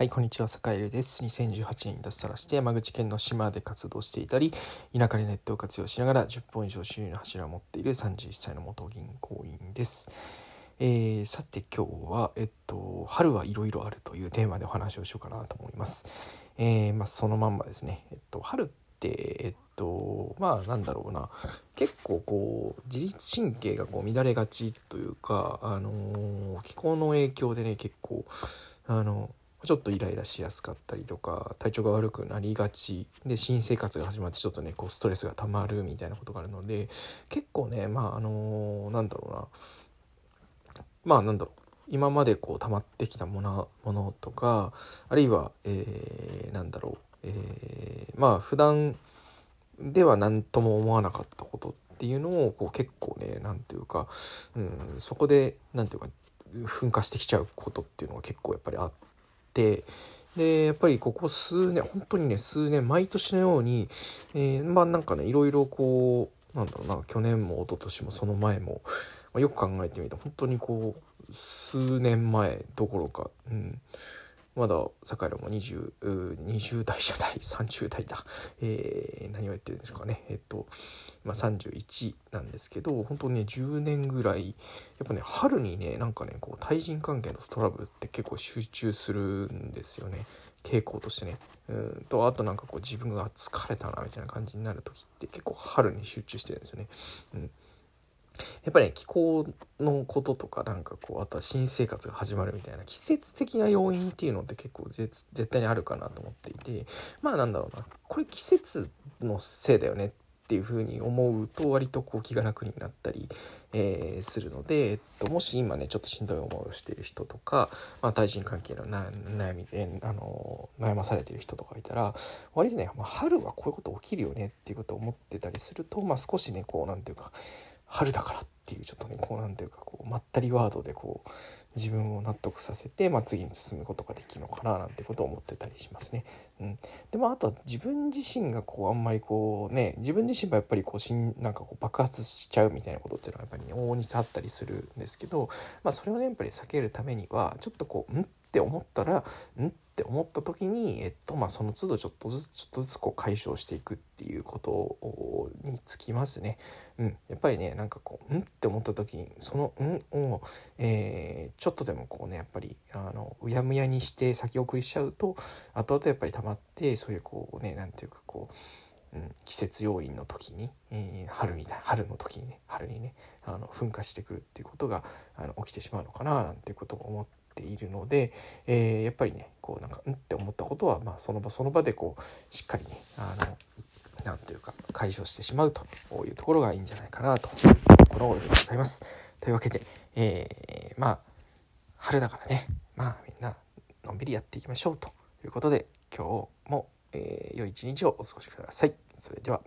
はい、こんにちは、坂井です。2018年に脱サラして山口県の島で活動していたり、田舎でネットを活用しながら10本以上収入の柱を持っている31歳の元銀行員です。えー、さて今日は、えっと、春はいろいろあるというテーマでお話をしようかなと思います。えー、まあ、そのまんまですね。えっと、春って、えっと、まあなんだろうな、結構こう、自律神経がこう乱れがちというか、あのー、気候の影響でね、結構、あのちょっとイライラしやすかったりとか体調が悪くなりがち。で新生活が始まってちょっとねこうストレスがたまるみたいなことがあるので結構ねまああのー、なんだろうな。まあなんだろう。今までこう溜まってきたものものとかあるいは、えー、なんだろう、えー、まあ普段では何とも思わなかったことっていうのをこう結構ね何ていうか、うん、そこで何ていうか噴火してきちゃうことっていうのが結構やっぱりあって。ってでやっぱりここ数年本当にね数年毎年のように、えー、まあなんかねいろいろこうなんだろうな去年も一昨年もその前も、まあ、よく考えてみると本当にこう数年前どころか、うん、まだ坂井も 20, 20代じゃない30代だ、えー、何を言ってるんでしょうかねえっと、まあ、31なんですけど本当にね10年ぐらいやっぱね春にねなんかねこう対人関係のトラブルって結構集中するんですよね傾向としてねうんとあとなんかこう自分が疲れたなみたいな感じになる時って結構春に集中してるんですよね。うんやっぱり、ね、気候のこととかなんかこうあとは新生活が始まるみたいな季節的な要因っていうのって結構絶対にあるかなと思っていてまあなんだろうなこれ季節のせいだよねっていうふうに思うと割とこう気が楽になったり、えー、するので、えっと、もし今ねちょっとしんどい思いをしている人とか、まあ、対人関係の悩みであの悩まされている人とかいたら割とね、まあ、春はこういうこと起きるよねっていうことを思ってたりすると、まあ、少しねこう何て言うか春だからっていうちょっとねこうなんていうかこうまったりワードでこう自分を納得させて、まあ、次に進むことができるのかななんてことを思ってたりしますね。うん、でもああとは自分自身がこうあんまりこうね自分自身はやっぱりこうしんなんかこう爆発しちゃうみたいなことっていうのはやっぱり、ね、往々にあったりするんですけど、まあ、それをねやっぱり避けるためにはちょっとこう「ん?」っって思ったら「ん?」って思った時に、えっとまあ、その都度ちょっとずつちょっとずつこう解消していくっていうことにつきますね。うん、やっぱりねなんかこう「ん?」って思った時にその「ん?」を、えー、ちょっとでもこうねやっぱりあのうやむやにして先送りしちゃうと後々やっぱり溜まってそういうこうね何ていうかこううん、季節要因の時に、えー、春みたい春の時にね春にねあの噴火してくるっていうことがあの起きてしまうのかななんていうことを思ってているので、えー、やっぱりねこうなんかうんって思ったことは、まあ、その場その場でこうしっかりねあのなんていうか解消してしまうというところがいいんじゃないかなというところでございます。というわけで、えー、まあ春だからねまあみんなのんびりやっていきましょうということで今日も、えー、良い一日をお過ごしください。それでは。